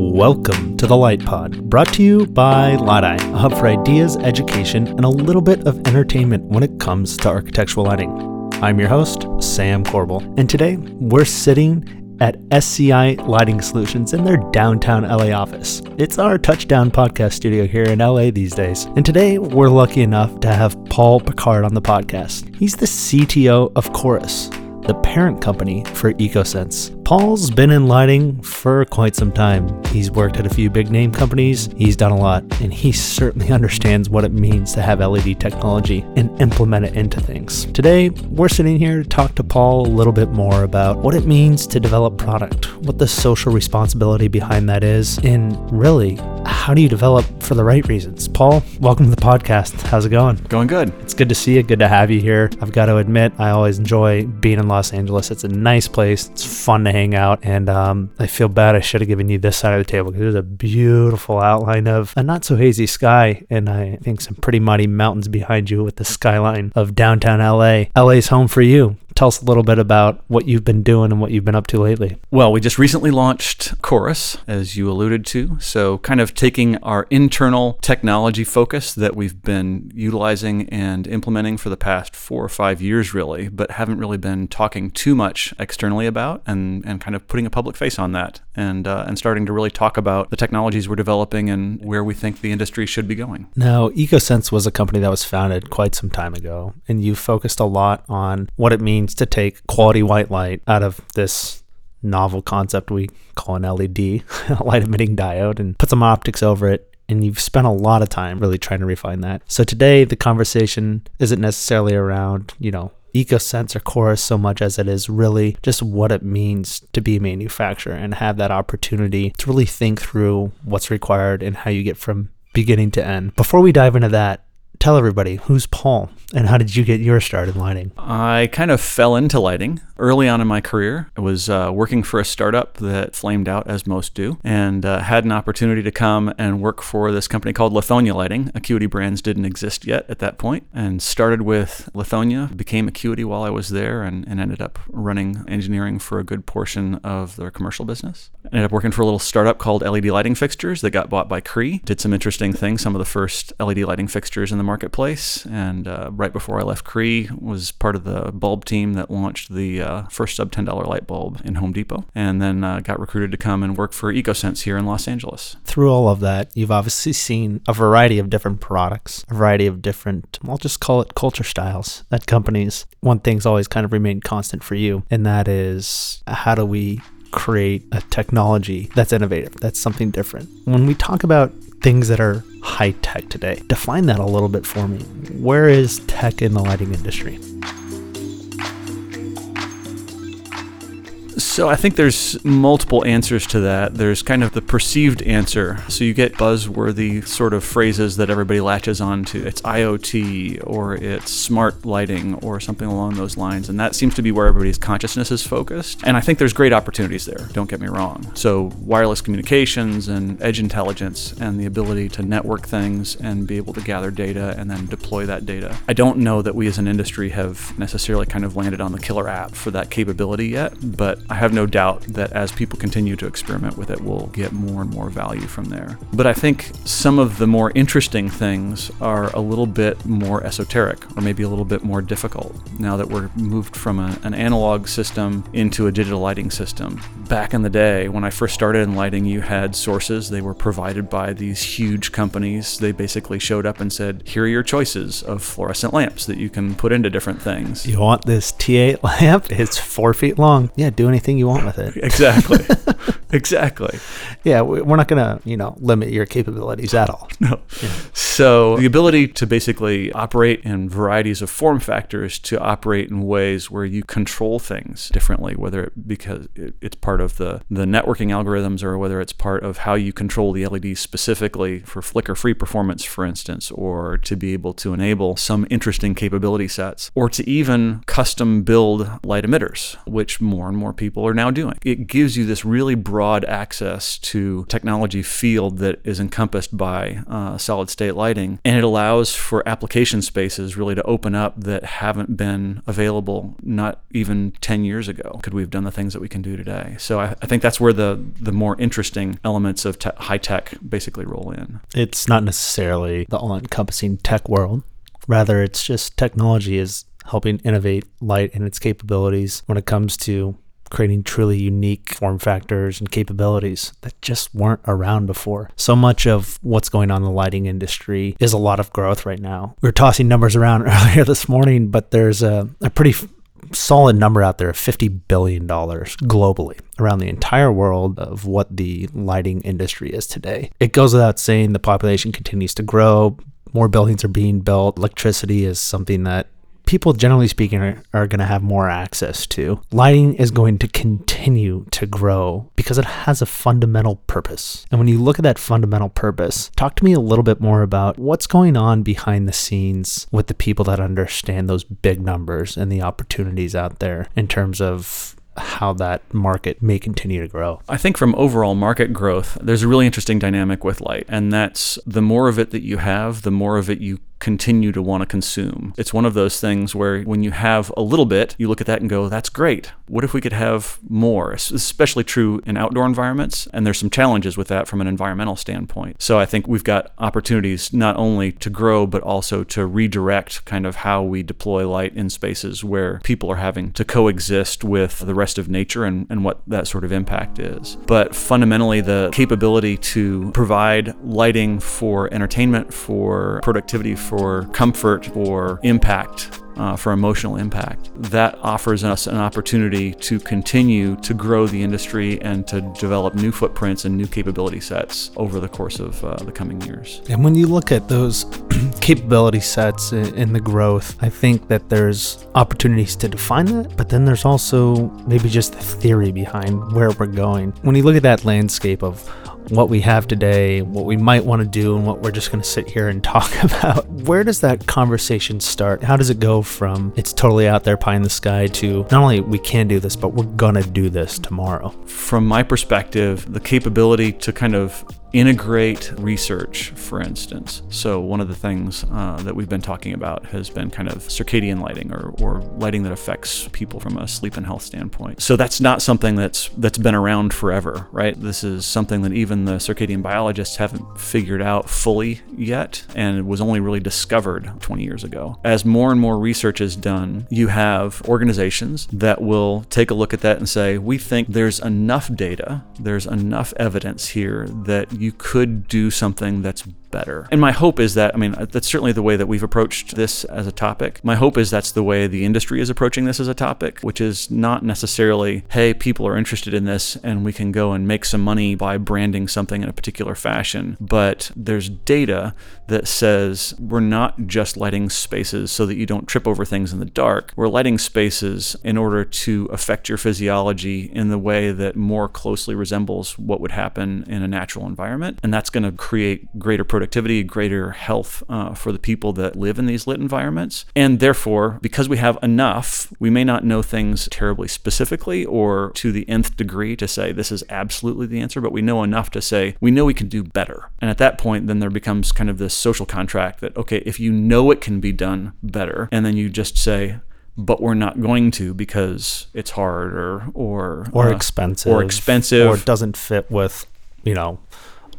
Welcome to the Light Pod, brought to you by LYTEi a hub for ideas, education, and a little bit of entertainment when it comes to architectural lighting. I'm your host, Sam Corbel, and today we're sitting at SCI Lighting Solutions in their downtown LA office. It's our touchdown podcast studio here in LA these days. And today we're lucky enough to have Paul Pickard on the podcast. He's the CTO of Chorus, the parent company for EcoSense. Paul's been in lighting for quite some time. He's worked at a few big name companies, he's done a lot, and he certainly understands what it means to have LED technology and implement it into things. Today, we're sitting here to talk to Paul a little bit more about what it means to develop product, what the social responsibility behind that is, and really, how do you develop for the right reasons? Paul, welcome to the podcast. How's it going? Going good. It's good to see you. Good to have you here. I've got to admit, I always enjoy being in Los Angeles. It's a nice place. It's fun to hang out. And um, I feel bad I should have given you this side of the table because there's a beautiful outline of a not so hazy sky and I think some pretty muddy mountains behind you with the skyline of downtown LA. LA's home for you tell us a little bit about what you've been doing and what you've been up to lately. Well, we just recently launched Chorus, as you alluded to. So, kind of taking our internal technology focus that we've been utilizing and implementing for the past four or five years, really, but haven't really been talking too much externally about, and, and kind of putting a public face on that and, uh, and starting to really talk about the technologies we're developing and where we think the industry should be going. Now, EcoSense was a company that was founded quite some time ago, and you focused a lot on what it means to take quality white light out of this novel concept we call an LED, light emitting diode, and put some optics over it. And you've spent a lot of time really trying to refine that. So today, the conversation isn't necessarily around, you know, EcoSense or Chorus so much as it is really just what it means to be a manufacturer and have that opportunity to really think through what's required and how you get from beginning to end. Before we dive into that, tell everybody who's Paul and how did you get your start in lighting? I kind of fell into lighting early on in my career. I was uh, working for a startup that flamed out, as most do, and uh, had an opportunity to come and work for this company called Lithonia Lighting. Acuity Brands didn't exist yet at that point, and started with Lithonia, became Acuity while I was there, and, and ended up running engineering for a good portion of their commercial business. Ended up working for a little startup called LED Lighting Fixtures that got bought by Cree. Did some interesting things, some of the first LED lighting fixtures in the marketplace, and uh, right before I left Cree was part of the bulb team that launched the uh, first sub $10 light bulb in Home Depot, and then uh, got recruited to come and work for EcoSense here in Los Angeles. Through all of that, you've obviously seen a variety of different products, a variety of different, I'll just call it culture styles at companies. One thing's always kind of remained constant for you, and that is how do we create a technology that's innovative, that's something different. When we talk about things that are high tech today, define that a little bit for me. Where is tech in the lighting industry? So I think there's multiple answers to that. There's kind of the perceived answer. So you get buzzworthy sort of phrases that everybody latches onto. It's IoT or it's smart lighting or something along those lines. And that seems to be where everybody's consciousness is focused. And I think there's great opportunities there, don't get me wrong. So wireless communications and edge intelligence and the ability to network things and be able to gather data and then deploy that data. I don't know that we as an industry have necessarily kind of landed on the killer app for that capability yet, but I have no doubt that as people continue to experiment with it, we'll get more and more value from there. But I think some of the more interesting things are a little bit more esoteric or maybe a little bit more difficult now that we're moved from a, an analog system into a digital lighting system. Back in the day, when I first started in lighting, you had sources. They were provided by these huge companies. They basically showed up and said, Here are your choices of fluorescent lamps that you can put into different things. You want this T8 lamp? It's four feet long. Yeah, do anything you want with it. Exactly. exactly. Yeah, we're not going to, you know, limit your capabilities at all. No. Yeah. So the ability to basically operate in varieties of form factors to operate in ways where you control things differently, whether it because it's part of the the networking algorithms or whether it's part of how you control the LED specifically for flicker-free performance, for instance, or to be able to enable some interesting capability sets, or to even custom build light emitters, which more and more people are now doing. It gives you this really broad broad access to technology field that is encompassed by uh, solid state lighting. And it allows for application spaces really to open up that haven't been available not even 10 years ago. Could we have done the things that we can do today? So I, I think that's where the, the more interesting elements of te- high tech basically roll in. It's not necessarily the all encompassing tech world. Rather, it's just technology is helping innovate light and its capabilities when it comes to creating truly unique form factors and capabilities that just weren't around before. So much of what's going on in the lighting industry is a lot of growth right now. We were tossing numbers around earlier this morning, but there's a, a pretty f- solid number out there of $50 billion globally around the entire world of what the lighting industry is today. It goes without saying the population continues to grow. More buildings are being built. Electricity is something that people, generally speaking, are, are going to have more access to. Lighting is going to continue to grow because it has a fundamental purpose. And when you look at that fundamental purpose, talk to me a little bit more about what's going on behind the scenes with the people that understand those big numbers and the opportunities out there in terms of how that market may continue to grow. I think from overall market growth, there's a really interesting dynamic with light, and that's the more of it that you have, the more of it you continue to want to consume. It's one of those things where when you have a little bit, you look at that and go, that's great. What if we could have more? It's especially true in outdoor environments, and there's some challenges with that from an environmental standpoint. So I think we've got opportunities not only to grow, but also to redirect kind of how we deploy light in spaces where people are having to coexist with the rest of nature and, and what that sort of impact is. But fundamentally, the capability to provide lighting for entertainment, for productivity, for comfort, for impact, uh, for emotional impact. That offers us an opportunity to continue to grow the industry and to develop new footprints and new capability sets over the course of uh, the coming years. And when you look at those capability sets in the growth, I think that there's opportunities to define that, but then there's also maybe just the theory behind where we're going. When you look at that landscape of what we have today, what we might want to do, and what we're just going to sit here and talk about. Where does that conversation start? How does it go from it's totally out there, pie in the sky, to not only we can do this, but we're going to do this tomorrow? From my perspective, the capability to kind of integrate research, for instance. So, one of the things uh, that we've been talking about has been kind of circadian lighting or, or lighting that affects people from a sleep and health standpoint. So, that's not something that's that's been around forever, right? This is something that even the circadian biologists haven't figured out fully yet, and was only really discovered 20 years ago. As more and more research is done, you have organizations that will take a look at that and say, we think there's enough data, there's enough evidence here that you could do something that's better. And my hope is that, I mean, that's certainly the way that we've approached this as a topic. My hope is that's the way the industry is approaching this as a topic, which is not necessarily, hey, people are interested in this and we can go and make some money by branding something in a particular fashion. But there's data that says we're not just lighting spaces so that you don't trip over things in the dark. We're lighting spaces in order to affect your physiology in the way that more closely resembles what would happen in a natural environment. And that's going to create greater productivity, greater health uh, for the people that live in these lit environments. And therefore, because we have enough, we may not know things terribly specifically or to the nth degree to say this is absolutely the answer, but we know enough to say we know we can do better. And at that point, then there becomes kind of this social contract that, okay, if you know it can be done better, and then you just say, but we're not going to because it's hard or or or uh, expensive or expensive or it doesn't fit with you know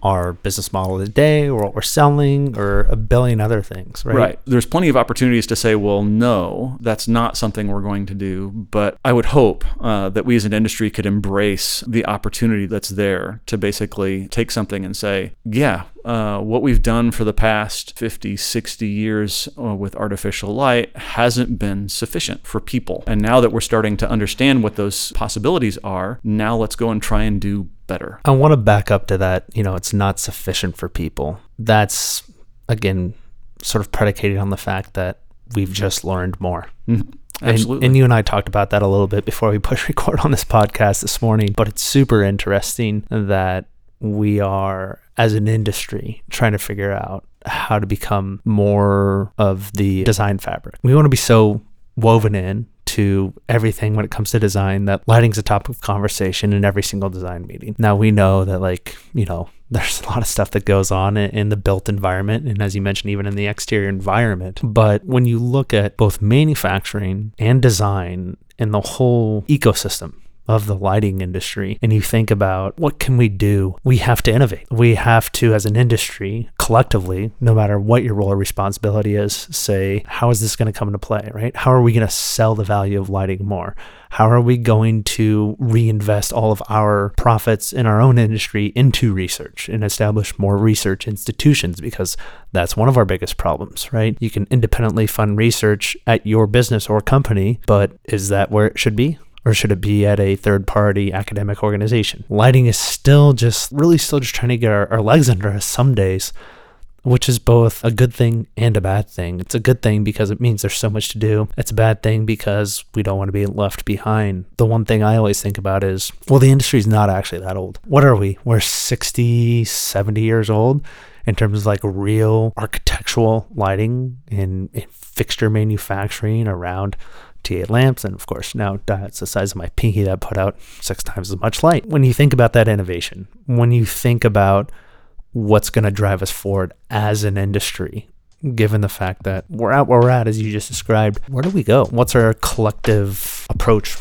our business model today or what we're selling or a billion other things, right? Right. There's plenty of opportunities to say, well, no, that's not something we're going to do. But I would hope uh, that we as an industry could embrace the opportunity that's there to basically take something and say, yeah, uh, what we've done for the past 50, 60 years uh, with artificial light hasn't been sufficient for people. And now that we're starting to understand what those possibilities are, now let's go and try and do better. I want to back up to that. You know, it's not sufficient for people. That's, again, sort of predicated on the fact that we've just learned more. Mm-hmm. Absolutely. And, and, you and I talked about that a little bit before we push record on this podcast this morning. But it's super interesting that we are, as an industry, trying to figure out how to become more of the design fabric. We want to be so woven in to everything when it comes to design that lighting's a topic of conversation in every single design meeting. Now we know that like, you know, there's a lot of stuff that goes on in the built environment and as you mentioned even in the exterior environment. But when you look at both manufacturing and design and the whole ecosystem of the lighting industry and you think about what can we do we have to innovate we have to as an industry collectively no matter what your role or responsibility is say how is this going to come into play right how are we going to sell the value of lighting more how are we going to reinvest all of our profits in our own industry into research and establish more research institutions? Because that's one of our biggest problems, right? You can independently fund research at your business or company, but is that where it should be? Or should it be at a third party academic organization? Lighting is still just really still just trying to get our, our, legs under us some days, which is both a good thing and a bad thing. It's a good thing because it means there's so much to do. It's a bad thing because we don't want to be left behind. The one thing I always think about is well, the industry is not actually that old. What are we? We're 60, 70 years old in terms of like real architectural lighting and, and fixture manufacturing around T8 lamps, and of course now that's the size of my pinky that put out six times as much light. When you think about that innovation, when you think about what's going to drive us forward as an industry, given the fact that we're at where we're at, as you just described, where do we go? What's our collective approach?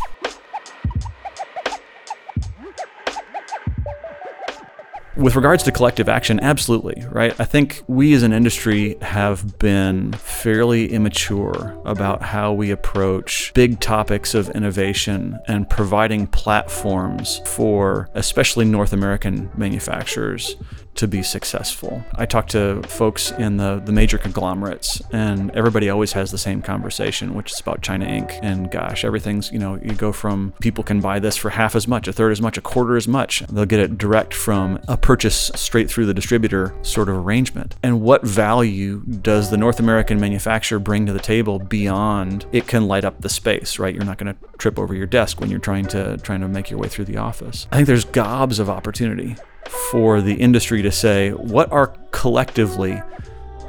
With regards to collective action, absolutely, right? I think we as an industry have been fairly immature about how we approach big topics of innovation and providing platforms for especially North American manufacturers to be successful. I talk to folks in the, the major conglomerates, and everybody always has the same conversation, which is about China Inc. And gosh, everything's, you know, you go from people can buy this for half as much, a third as much, a quarter as much. They'll get it direct from a purchase straight through the distributor sort of arrangement. And what value does the North American manufacturer bring to the table beyond it can light up the space, right? You're not going to trip over your desk when you're trying to trying to make your way through the office. I think there's gobs of opportunity for the industry to say what are collectively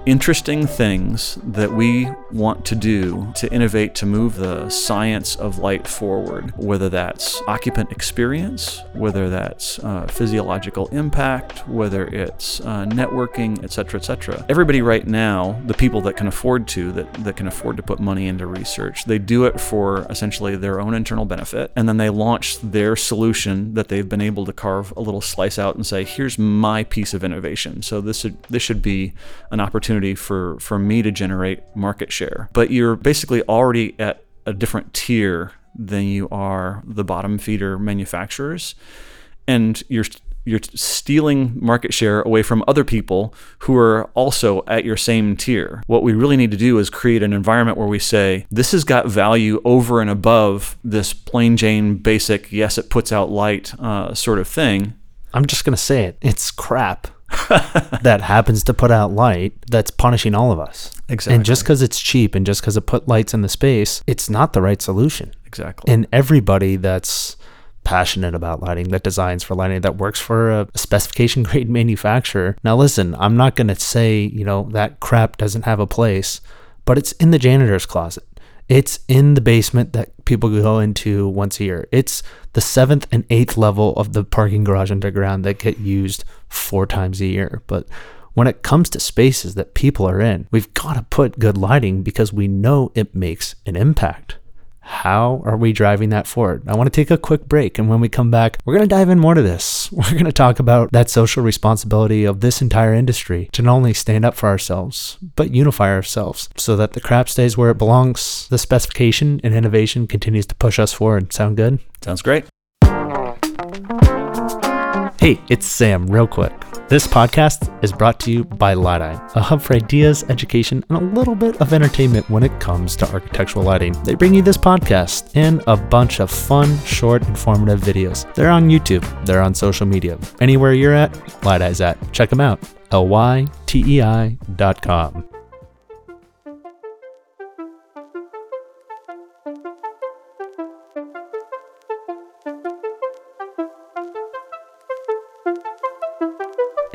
interesting things that we want to do to innovate to move the science of light forward, whether that's occupant experience, whether that's uh, physiological impact, whether it's uh, networking, et cetera. Everybody right now, the people that can afford to, that, that can afford to put money into research, they do it for essentially their own internal benefit, and then they launch their solution that they've been able to carve a little slice out and say, here's my piece of innovation. So this this should be an opportunity opportunity for, for me to generate market share. But you're basically already at a different tier than you are the bottom feeder manufacturers. And you're you're stealing market share away from other people who are also at your same tier. What we really need to do is create an environment where we say, this has got value over and above this plain Jane basic, yes, it puts out light uh, sort of thing. I'm just going to say it. It's crap. that happens to put out light that's punishing all of us. Exactly. And just because it's cheap and just because it put lights in the space, it's not the right solution. Exactly. And everybody that's passionate about lighting, that designs for lighting, that works for a specification grade manufacturer. Now, listen, I'm not going to say, you know, that crap doesn't have a place, but it's in the janitor's closet. It's in the basement that people go into once a year. It's the seventh and eighth level of the parking garage underground that get used four times a year. But when it comes to spaces that people are in, we've got to put good lighting because we know it makes an impact. How are we driving that forward? I want to take a quick break. And when we come back, we're going to dive in more to this. We're going to talk about that social responsibility of this entire industry to not only stand up for ourselves, but unify ourselves so that the crap stays where it belongs. The specification and innovation continues to push us forward. Sound good? Sounds great. Hey, it's Sam, real quick. This podcast is brought to you by LYTEi, a hub for ideas, education, and a little bit of entertainment when it comes to architectural lighting. They bring you this podcast and a bunch of fun, short, informative videos. They're on YouTube, they're on social media. Anywhere you're at, LYTEi's at. Check them out. L Y T E I dot com.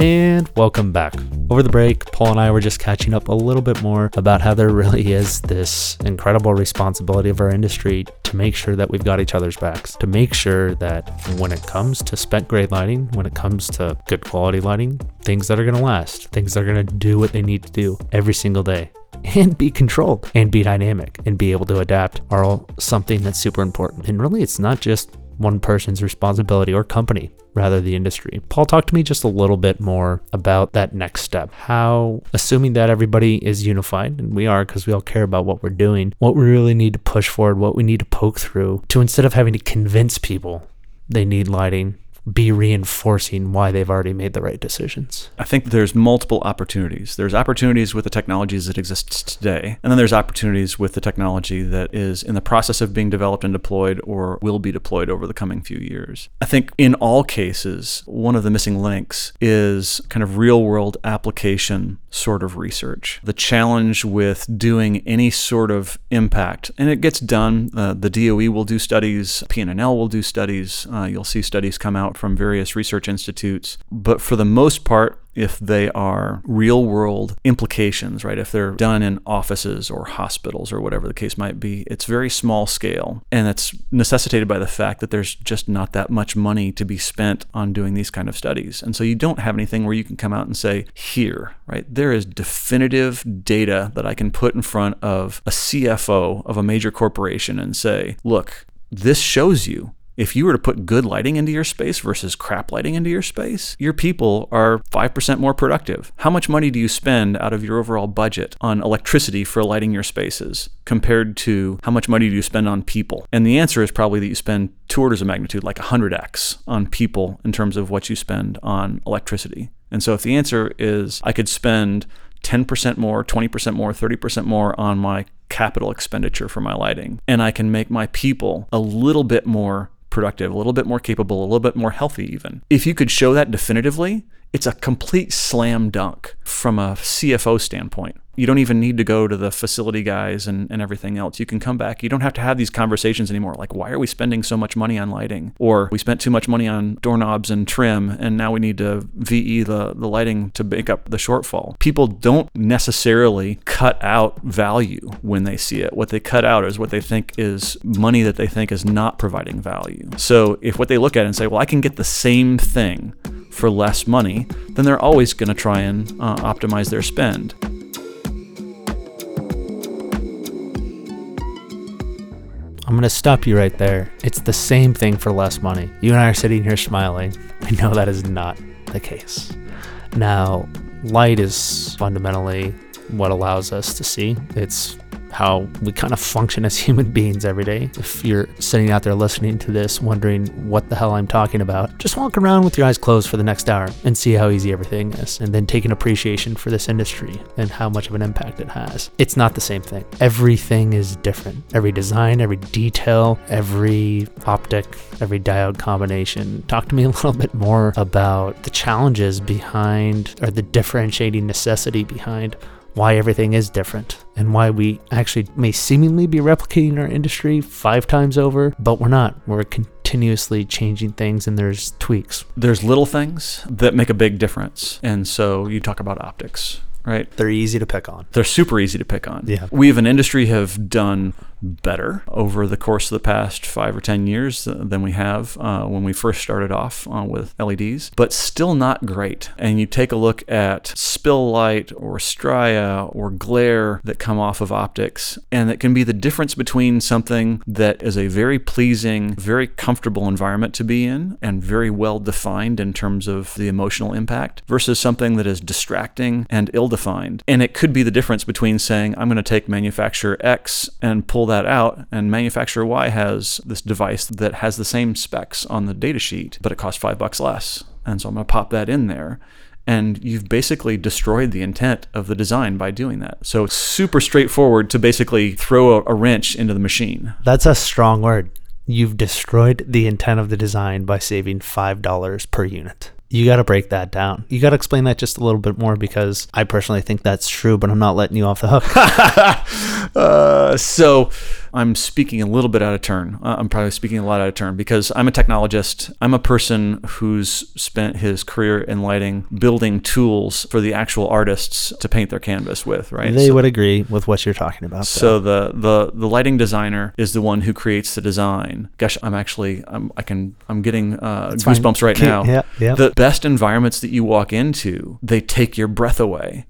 And welcome back. Over the break, Paul and I were just catching up a little bit more about how there really is this incredible responsibility of our industry to make sure that we've got each other's backs, to make sure that when it comes to spec grade lighting, when it comes to good quality lighting, things that are going to last, things that are going to do what they need to do every single day, and be controlled and be dynamic and be able to adapt are all something that's super important. And really, it's not just one person's responsibility or company, rather the industry. Paul talked to me just a little bit more about that next step. How, assuming that everybody is unified, and we are because we all care about what we're doing, what we really need to push forward, what we need to poke through, to instead of having to convince people they need lighting, be reinforcing why they've already made the right decisions. I think there's multiple opportunities. There's opportunities with the technologies that exist today, and then there's opportunities with the technology that is in the process of being developed and deployed or will be deployed over the coming few years. I think in all cases, one of the missing links is kind of real world application sort of research. The challenge with doing any sort of impact, and it gets done. Uh, the DOE will do studies, PNNL will do studies. Uh, you'll see studies come out from various research institutes. But for the most part, if they are real world implications, right? If they're done in offices or hospitals or whatever the case might be, it's very small scale. And it's necessitated by the fact that there's just not that much money to be spent on doing these kind of studies. And so you don't have anything where you can come out and say, here, right? There is definitive data that I can put in front of a CFO of a major corporation and say, look, this shows you if you were to put good lighting into your space versus crap lighting into your space, your people are 5% more productive. How much money do you spend out of your overall budget on electricity for lighting your spaces compared to how much money do you spend on people? And the answer is probably that you spend two orders of magnitude, like 100x on people in terms of what you spend on electricity. And so if the answer is I could spend 10% more, 20% more, 30% more on my capital expenditure for my lighting, and I can make my people a little bit more productive, a little bit more capable, a little bit more healthy, even. If you could show that definitively, it's a complete slam dunk from a CFO standpoint. You don't even need to go to the facility guys and, and everything else. You can come back. You don't have to have these conversations anymore. Like, why are we spending so much money on lighting? Or we spent too much money on doorknobs and trim, and now we need to VE the, the lighting to make up the shortfall. People don't necessarily cut out value when they see it. What they cut out is what they think is money that they think is not providing value. So if what they look at and say, well, I can get the same thing for less money, then they're always going to try and uh, optimize their spend. I'm going to stop you right there. It's the same thing for less money. You and I are sitting here smiling. I know that is not the case. Now, light is fundamentally what allows us to see. It's how we kind of function as human beings every day. If you're sitting out there listening to this, wondering what the hell I'm talking about, just walk around with your eyes closed for the next hour and see how easy everything is, and then take an appreciation for this industry and how much of an impact it has. It's not the same thing. Everything is different. Every design, every detail, every optic, every diode combination. Talk to me a little bit more about the challenges behind or the differentiating necessity behind why everything is different and why we actually may seemingly be replicating our industry five times over, but we're not. We're continuously changing things and there's tweaks. There's little things that make a big difference. And so you talk about optics, right? They're easy to pick on. They're super easy to pick on. Yeah. We as an industry have done better over the course of the past five or 10 years than we have uh, when we first started off uh, with LEDs, but still not great. And you take a look at spill light or stria or glare that come off of optics, and it can be the difference between something that is a very pleasing, very comfortable environment to be in and very well defined in terms of the emotional impact versus something that is distracting and ill defined. And it could be the difference between saying, I'm going to take manufacturer X and pull that out, and manufacturer Y has this device that has the same specs on the data sheet, but it costs five bucks less. And so I'm going to pop that in there. And you've basically destroyed the intent of the design by doing that. So it's super straightforward to basically throw a, a wrench into the machine. That's a strong word. You've destroyed the intent of the design by saving $5 per unit. You got to break that down. You got to explain that just a little bit more because I personally think that's true, but I'm not letting you off the hook. Uh, so I'm speaking a little bit out of turn. Uh, I'm probably speaking a lot out of turn because I'm a technologist. I'm a person who's spent his career in lighting building tools for the actual artists to paint their canvas with, right? They So- would agree with what you're talking about. so the, the the lighting designer is the one who creates the design. Gosh, I'm actually I'm I can I'm getting uh, fine. goosebumps right Okay, now. yeah, yeah. The best environments that you walk into, they take your breath away,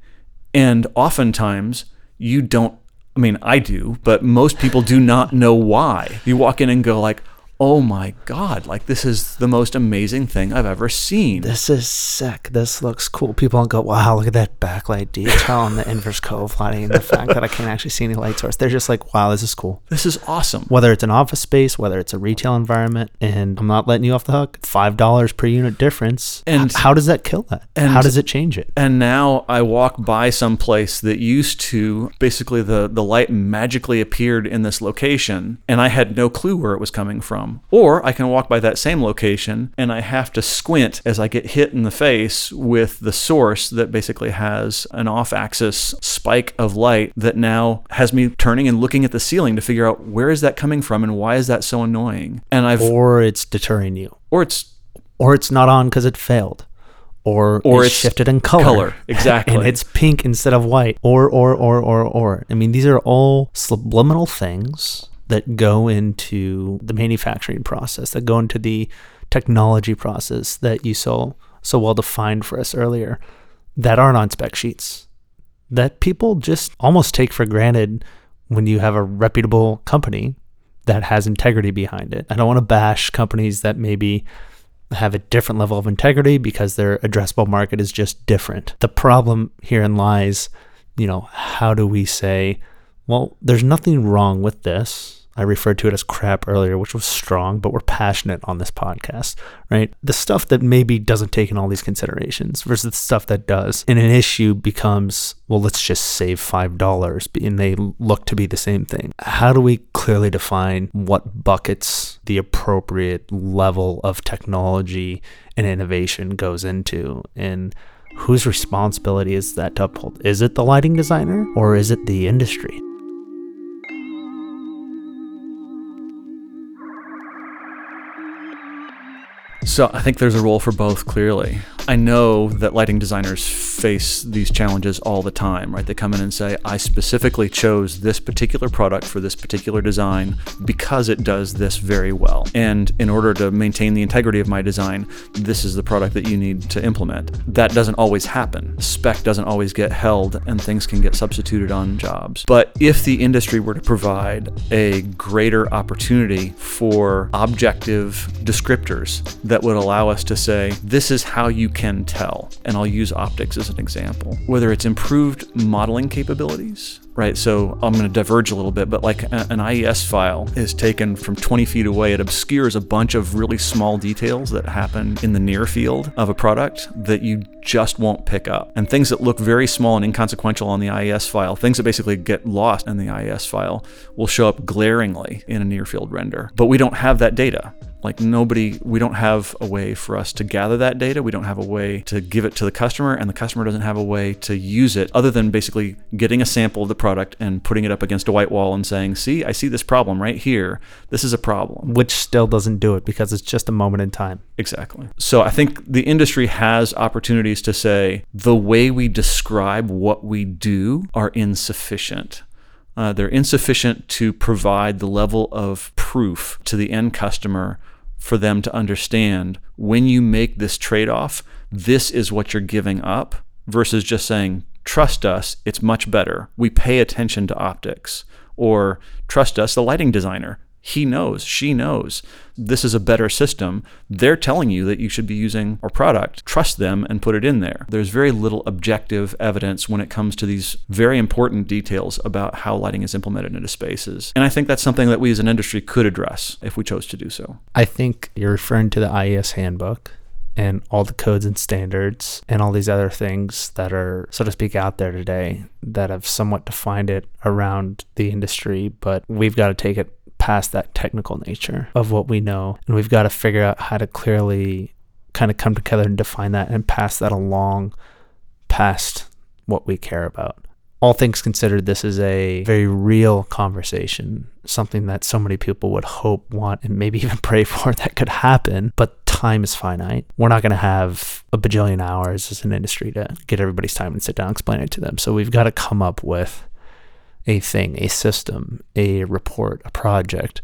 and oftentimes you don't. I mean, I do, but most people do not know why. You walk in and go like, "Oh my god! Like this is the most amazing thing I've ever seen." this is sick. This looks cool. People don't go, wow, look at that backlight detail and the inverse cove lighting and the fact that I can't actually see any light source. They're just like, wow, this is cool. This is awesome. Whether it's an office space, whether it's a retail environment, and I'm not letting you off the hook, $5 per unit difference. And- how does that kill that? and- how does it change it? And now I walk by some place that used to basically the, the light magically appeared in this location and I had no clue where it was coming from. Or I can walk by that same location and I have to squint as I get hit in the face with the source that basically has an off axis spike of light that now has me turning and looking at the ceiling to figure out where is that coming from and why is that so annoying. And I've Or it's deterring you. or it's Or it's not on because it failed. Or, Or it's, it's shifted in color. color, exactly. and it's pink instead of white. Or, or, or, or, or. I mean, these are all subliminal things that go into the manufacturing process, that go into the technology process that you so so well defined for us earlier, that aren't on spec sheets. That people just almost take for granted when you have a reputable company that has integrity behind it. I don't want to bash companies that maybe have a different level of integrity because their addressable market is just different. The problem herein lies, you know, how do we say, well, there's nothing wrong with this. I referred to it as crap earlier, which was strong, but we're passionate on this podcast, right? The stuff that maybe doesn't take in all these considerations versus the stuff that does. And an issue becomes, well, let's just save $5 and they look to be the same thing. How do we clearly define what buckets the appropriate level of technology and innovation goes into? And whose responsibility is that to uphold? Is it the lighting designer or is it the industry? So I think there's a role for both clearly. I know that lighting designers face these challenges all the time, right? They come in and say, I specifically chose this particular product for this particular design because it does this very well. And in order to maintain the integrity of my design, this is the product that you need to implement. That doesn't always happen. Spec doesn't always get held and things can get substituted on jobs. But if the industry were to provide a greater opportunity for objective descriptors that would allow us to say, this is how you can tell. And I'll use optics as an example. Whether it's improved modeling capabilities, right? So I'm going to diverge a little bit, but like an IES file is taken from 20 feet away. It obscures a bunch of really small details that happen in the near field of a product that you just won't pick up. And things that look very small and inconsequential on the IES file, things that basically get lost in the IES file, will show up glaringly in a near field render. But we don't have that data. Like nobody, we don't have a way for us to gather that data. We don't have a way to give it to the customer, and the customer doesn't have a way to use it other than basically getting a sample of the product and putting it up against a white wall and saying, See, I see this problem right here. This is a problem. Which still doesn't do it because it's just a moment in time. Exactly. So I think the industry has opportunities to say the way we describe what we do are insufficient. Uh, they're insufficient to provide the level of proof to the end customer for them to understand when you make this trade off, this is what you're giving up, versus just saying, trust us, it's much better. We pay attention to optics. Or trust us, the lighting designer. He knows, she knows this is a better system. They're telling you that you should be using our product. Trust them and put it in there. There's very little objective evidence when it comes to these very important details about how lighting is implemented into spaces. And I think that's something that we as an industry could address if we chose to do so. I think you're referring to the IES handbook and all the codes and standards and all these other things that are, so to speak, out there today that have somewhat defined it around the industry. But we've got to take it past that technical nature of what we know. And we've got to figure out how to clearly kind of come together and define that and pass that along past what we care about. all things considered, this is a very real conversation, something that so many people would hope, want, and maybe even pray for that could happen. But time is finite. We're not going to have a bajillion hours as an industry to get everybody's time and sit down and explain it to them. So we've got to come up with a thing, a system, a report, a project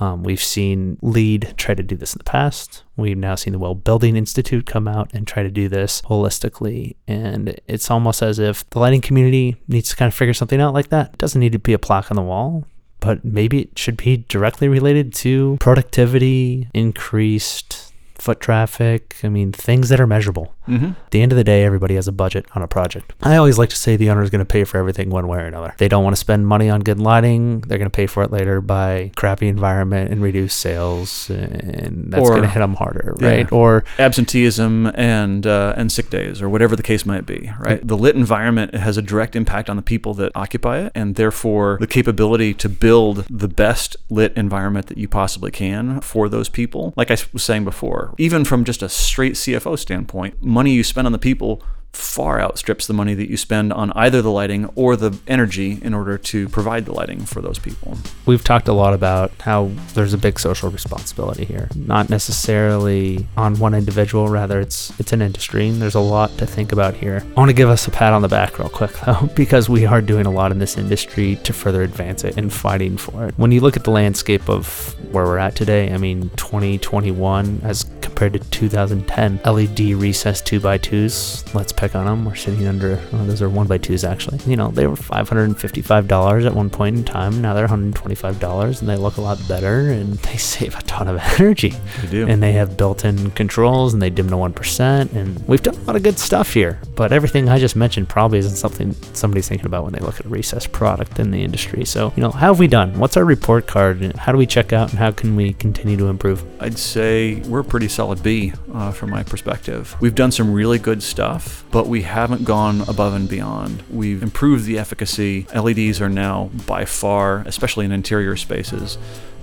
um, we've seen LEED try to do this in the past. We've now seen the Well Building Institute come out and try to do this holistically. And it's almost as if the lighting community needs to kind of figure something out like that. It doesn't need to be a plaque on the wall, but maybe it should be directly related to productivity, increased foot traffic. I mean, things that are measurable. Mm-hmm. At the end of the day, everybody has a budget on a project. I always like to say the owner is going to pay for everything one way or another. They don't want to spend money on good lighting. They're going to pay for it later by crappy environment and reduced sales, and that's going to hit them harder, right? Yeah. Or absenteeism and uh, and sick days, or whatever the case might be, right? The lit environment has a direct impact on the people that occupy it, and therefore the capability to build the best lit environment that you possibly can for those people. Like I was saying before, even from just a straight CFO standpoint, money you spend on the people far outstrips the money that you spend on either the lighting or the energy in order to provide the lighting for those people. We've talked a lot about how there's a big social responsibility here, not necessarily on one individual, rather it's it's an industry and there's a lot to think about here. I want to give us a pat on the back real quick though because we are doing a lot in this industry to further advance it and fighting for it. When you look at the landscape of where we're at today, I mean 2021 as compared to 2010, LED recessed 2x2s, let's pick on them. We're sitting under, oh, those are 1x2s actually. You know, they were $555 at one point in time. Now they're $125 and they look a lot better and they save a ton of energy. They do. And they have built in controls and they dim to 1%. And we've done a lot of good stuff here. But everything I just mentioned probably isn't something somebody's thinking about when they look at a recessed product in the industry. So, you know, how have we done? What's our report card? How do we check out and how can we continue to improve? I'd say we're pretty solid B uh, from my perspective. We've done some really good stuff, but we haven't gone above and beyond. We've improved the efficacy. LEDs are now by far, especially in interior spaces,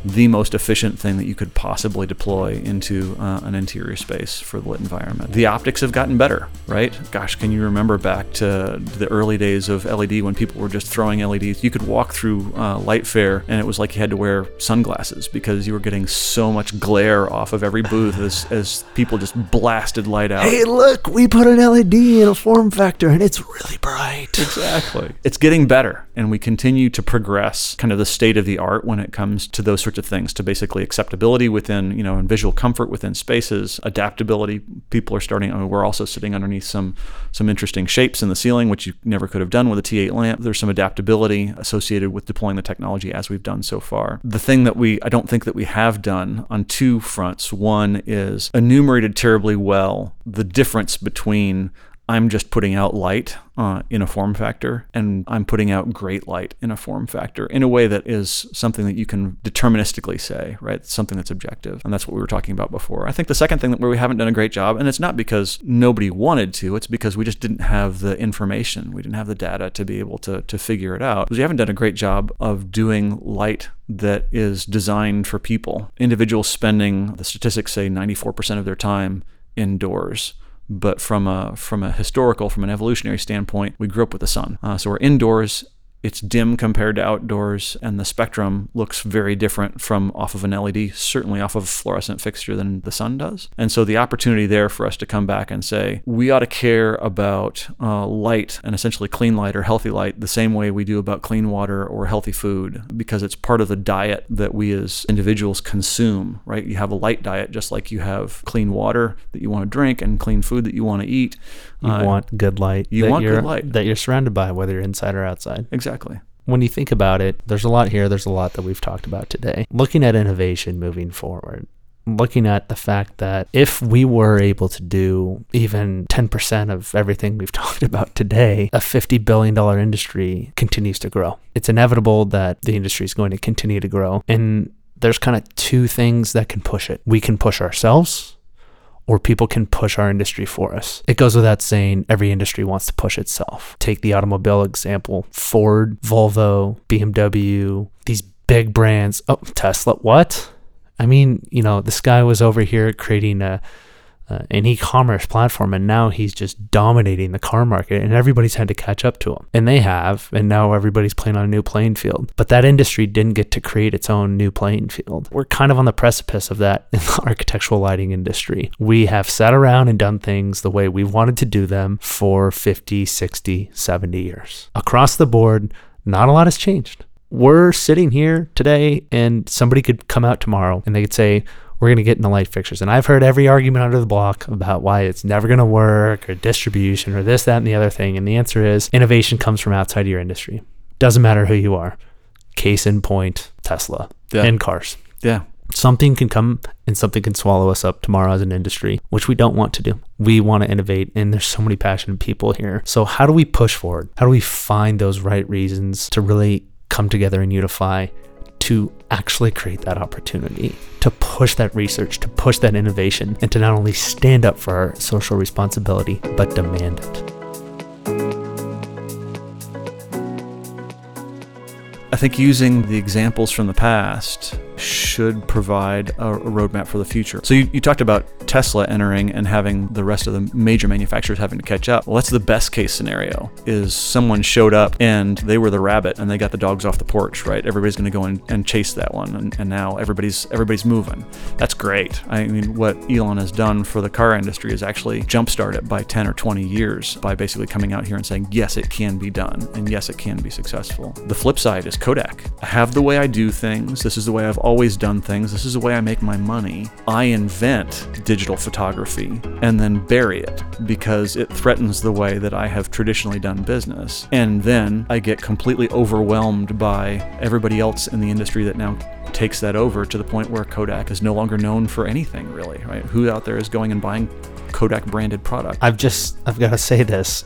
the most efficient thing that you could possibly deploy into uh, an interior space for the lit environment. The optics have gotten better, right? Gosh, can you remember back to the early days of LED when people were just throwing LEDs? You could walk through uh, Light Fair and it was like you had to wear sunglasses because you were getting so much glare off of every booth as, as people just blasted light out. Hey, look, we put an LED in a form factor and it's really bright. Exactly. It's getting better and we continue to progress kind of the state of the art when it comes to those sorts of things to basically acceptability within, you know, and visual comfort within spaces, adaptability. People are starting. I mean, we're also sitting underneath some some interesting shapes in the ceiling, which you never could have done with a T8 lamp. There's some adaptability associated with deploying the technology as we've done so far. The thing that we I don't think that we have done on two fronts. One is enumerated terribly well the difference between I'm just putting out light uh, in a form factor, and I'm putting out great light in a form factor in a way that is something that you can deterministically say, right? Something that's objective. And that's what we were talking about before. I think the second thing that where we haven't done a great job, and it's not because nobody wanted to, it's because we just didn't have the information. We didn't have the data to be able to, to figure it out. We haven't done a great job of doing light that is designed for people. Individuals spending, the statistics say 94% of their time indoors but from a from a historical, from an evolutionary standpoint, we grew up with the sun. Uh, so we're indoors it's dim compared to outdoors, and the spectrum looks very different from off of an LED, certainly off of a fluorescent fixture than the sun does. And so the opportunity there for us to come back and say, we ought to care about uh, light and essentially clean light or healthy light the same way we do about clean water or healthy food, because it's part of the diet that we as individuals consume, right? You have a light diet just like you have clean water that you want to drink and clean food that you want to eat. You uh, want good light. You want good light. That you're surrounded by, whether you're inside or outside. Exactly. Exactly. When you think about it, there's a lot here. There's a lot that we've talked about today. Looking at innovation moving forward, looking at the fact that if we were able to do even 10% of everything we've talked about today, a $50 billion industry continues to grow. It's inevitable that the industry is going to continue to grow. And there's kind of two things that can push it. We can push ourselves or people can push our industry for us. It goes without saying every industry wants to push itself. Take the automobile example Ford, Volvo, BMW, these big brands. Oh, Tesla, what? I mean, you know, this guy was over here creating a uh, an e-commerce platform and now he's just dominating the car market and everybody's had to catch up to him. And they have and now everybody's playing on a new playing field. But that industry didn't get to create its own new playing field. We're kind of on the precipice of that in the architectural lighting industry. We have sat around and done things the way we wanted to do them for 50 60 70 years. Across the board not a lot has changed. We're sitting here today and somebody could come out tomorrow and they could say we're going to get into light fixtures. And I've heard every argument under the block about why it's never going to work or distribution or this, that, and the other thing. And the answer is innovation comes from outside your industry. Doesn't matter who you are. Case in point, Tesla Yeah. and cars. Yeah. Something can come and something can swallow us up tomorrow as an industry, which we don't want to do. We want to innovate, and there's so many passionate people here. So, how do we push forward? How do we find those right reasons to really come together and unify to actually create that opportunity, to push that research, to push that innovation, and to not only stand up for our social responsibility, but demand it? I think using the examples from the past should provide a, roadmap for the future. So you, you talked about Tesla entering and having the rest of the major manufacturers having to catch up. Well, that's the best case scenario is someone showed up and they were the rabbit and they got the dogs off the porch, right? Everybody's going to go and, and chase that one and, and now everybody's everybody's moving. That's great. I mean, what Elon has done for the car industry is actually jumpstart it by 10 or 20 years by basically coming out here and saying, yes, it can be done and yes, it can be successful. The flip side is Kodak. I have the way I do things. This is the way I've always done things. This is the way I make my money. I invent digital photography and then bury it because it threatens the way that I have traditionally done business. And then I get completely overwhelmed by everybody else in the industry that now takes that over to the point where Kodak is no longer known for anything really, right? Who out there is going and buying Kodak branded product? I've just, I've got to say this.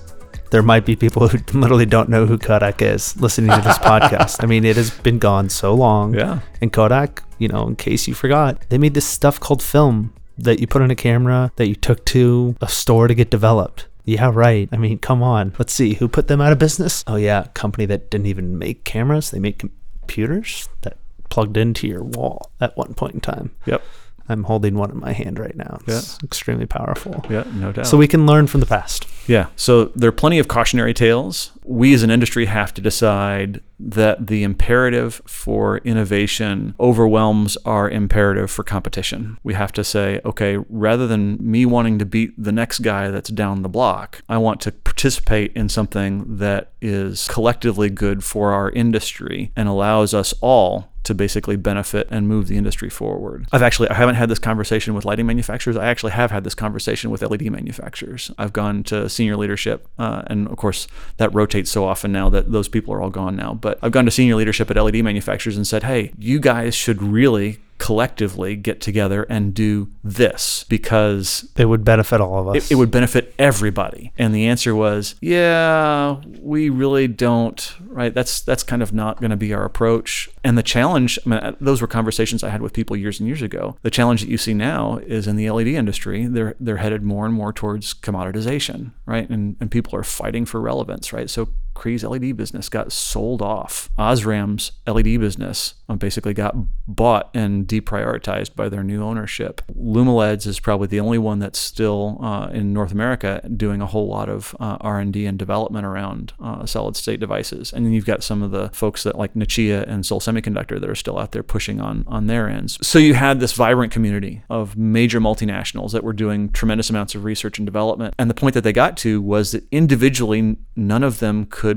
There might be people who literally don't know who Kodak is listening to this podcast. I mean, it has been gone so long. Yeah. And Kodak, you know, in case you forgot, they made this stuff called film that you put on a camera that you took to a store to get developed. Yeah, right. I mean, come on. Let's see. Who put them out of business? Oh, yeah. Company that didn't even make cameras. They made computers that plugged into your wall at one point in time. Yep. I'm holding one in my hand right now. It's extremely powerful. Yeah, no doubt. So we can learn from the past. Yeah. So there are plenty of cautionary tales. We as an industry have to decide that the imperative for innovation overwhelms our imperative for competition. We have to say, okay, rather than me wanting to beat the next guy that's down the block, I want to participate in something that is collectively good for our industry and allows us all to basically benefit and move the industry forward. I've actually I haven't had this conversation with lighting manufacturers. I actually have had this conversation with LED manufacturers. I've gone to senior leadership, uh, and of course that rotates so often now that those people are all gone now. But I've gone to senior leadership at LED manufacturers and said, "Hey, you guys should really." Collectively get together and do this because It would benefit all of us. it, it would benefit everybody. And the answer was yeah we really don't right? That's that's kind of not going to be our approach. And the challenge I mean, those were conversations i had with people years and years ago. The challenge that you see now is in the led industry they're they're headed more and more towards commoditization right? And and people are fighting for relevance right? So Cree's LED business got sold off. Osram's LED business uh, basically got bought and deprioritized by their new ownership. Lumileds is probably the only one that's still uh, in North America doing a whole lot of uh, R&D and development around uh, solid state devices. And then you've got some of the folks that like Nichia and Seoul Semiconductor that are still out there pushing on on their ends. So you had this vibrant community of major multinationals that were doing tremendous amounts of research and development. And the point that they got to was that individually none of them could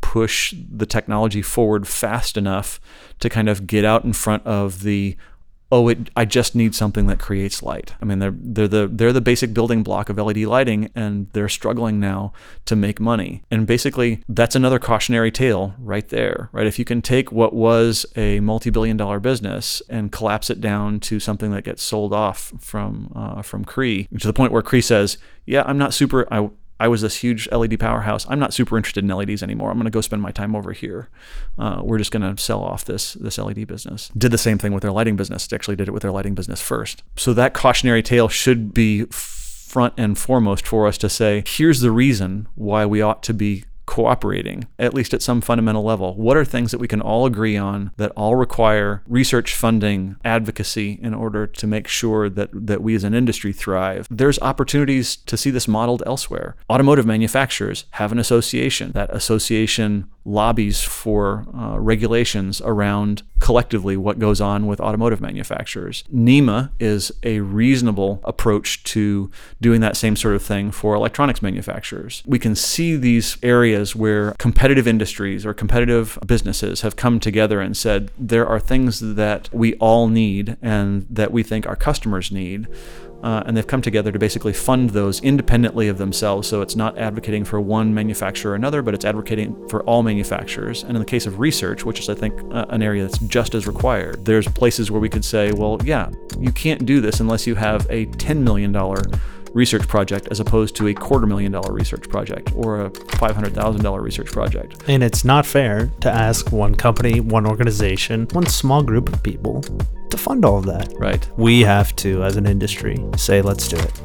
push the technology forward fast enough to kind of get out in front of the oh it I just need something that creates light. I mean they're they're the they're the basic building block of LED lighting and they're struggling now to make money. And basically that's another cautionary tale right there, right? If you can take what was a multi-billion dollar business and collapse it down to something that gets sold off from uh, from Cree to the point where Cree says, "Yeah, I'm not super I I was this huge LED powerhouse. I'm not super interested in LEDs anymore. I'm going to go spend my time over here. Uh, we're just going to sell off this this LED business. Did the same thing with their lighting business. Actually did it with their lighting business first. So that cautionary tale should be front and foremost for us to say, here's the reason why we ought to be cooperating, at least at some fundamental level? What are things that we can all agree on that all require research funding, advocacy in order to make sure that, that we as an industry thrive? There's opportunities to see this modeled elsewhere. Automotive manufacturers have an association. That association lobbies for uh, regulations around collectively what goes on with automotive manufacturers. NEMA is a reasonable approach to doing that same sort of thing for electronics manufacturers. We can see these areas where competitive industries or competitive businesses have come together and said there are things that we all need and that we think our customers need. Uh, and they've come together to basically fund those independently of themselves. So it's not advocating for one manufacturer or another, but it's advocating for all manufacturers. And in the case of research, which is, I think, uh, an area that's just as required, there's places where we could say, well, yeah, you can't do this unless you have a $10 million research project as opposed to a quarter million dollar research project or a $500,000 research project. And it's not fair to ask one company, one organization, one small group of people to fund all of that. Right. We have to, as an industry, say, let's do it.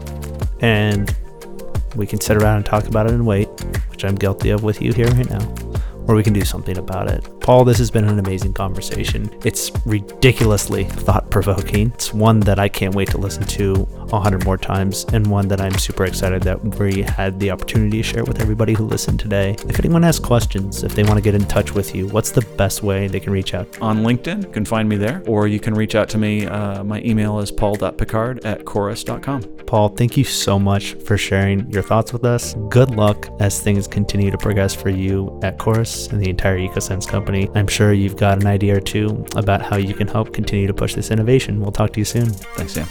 And we can sit around and talk about it and wait, which I'm guilty of with you here right now or we can do something about it. Paul, this has been an amazing conversation. It's ridiculously thought provoking. It's one that I can't wait to listen to a hundred more times, and one that I'm super excited that we had the opportunity to share with everybody who listened today. If anyone has questions, if they want to get in touch with you, what's the best way they can reach out? On LinkedIn, you can find me there, or you can reach out to me. Uh, my email is paul.pickard at chorus.com. Paul, thank you so much for sharing your thoughts with us. Good luck as things continue to progress for you at Chorus and the entire EcoSense company. I'm sure you've got an idea or two about how you can help continue to push this innovation. We'll talk to you soon. Thanks, Sam.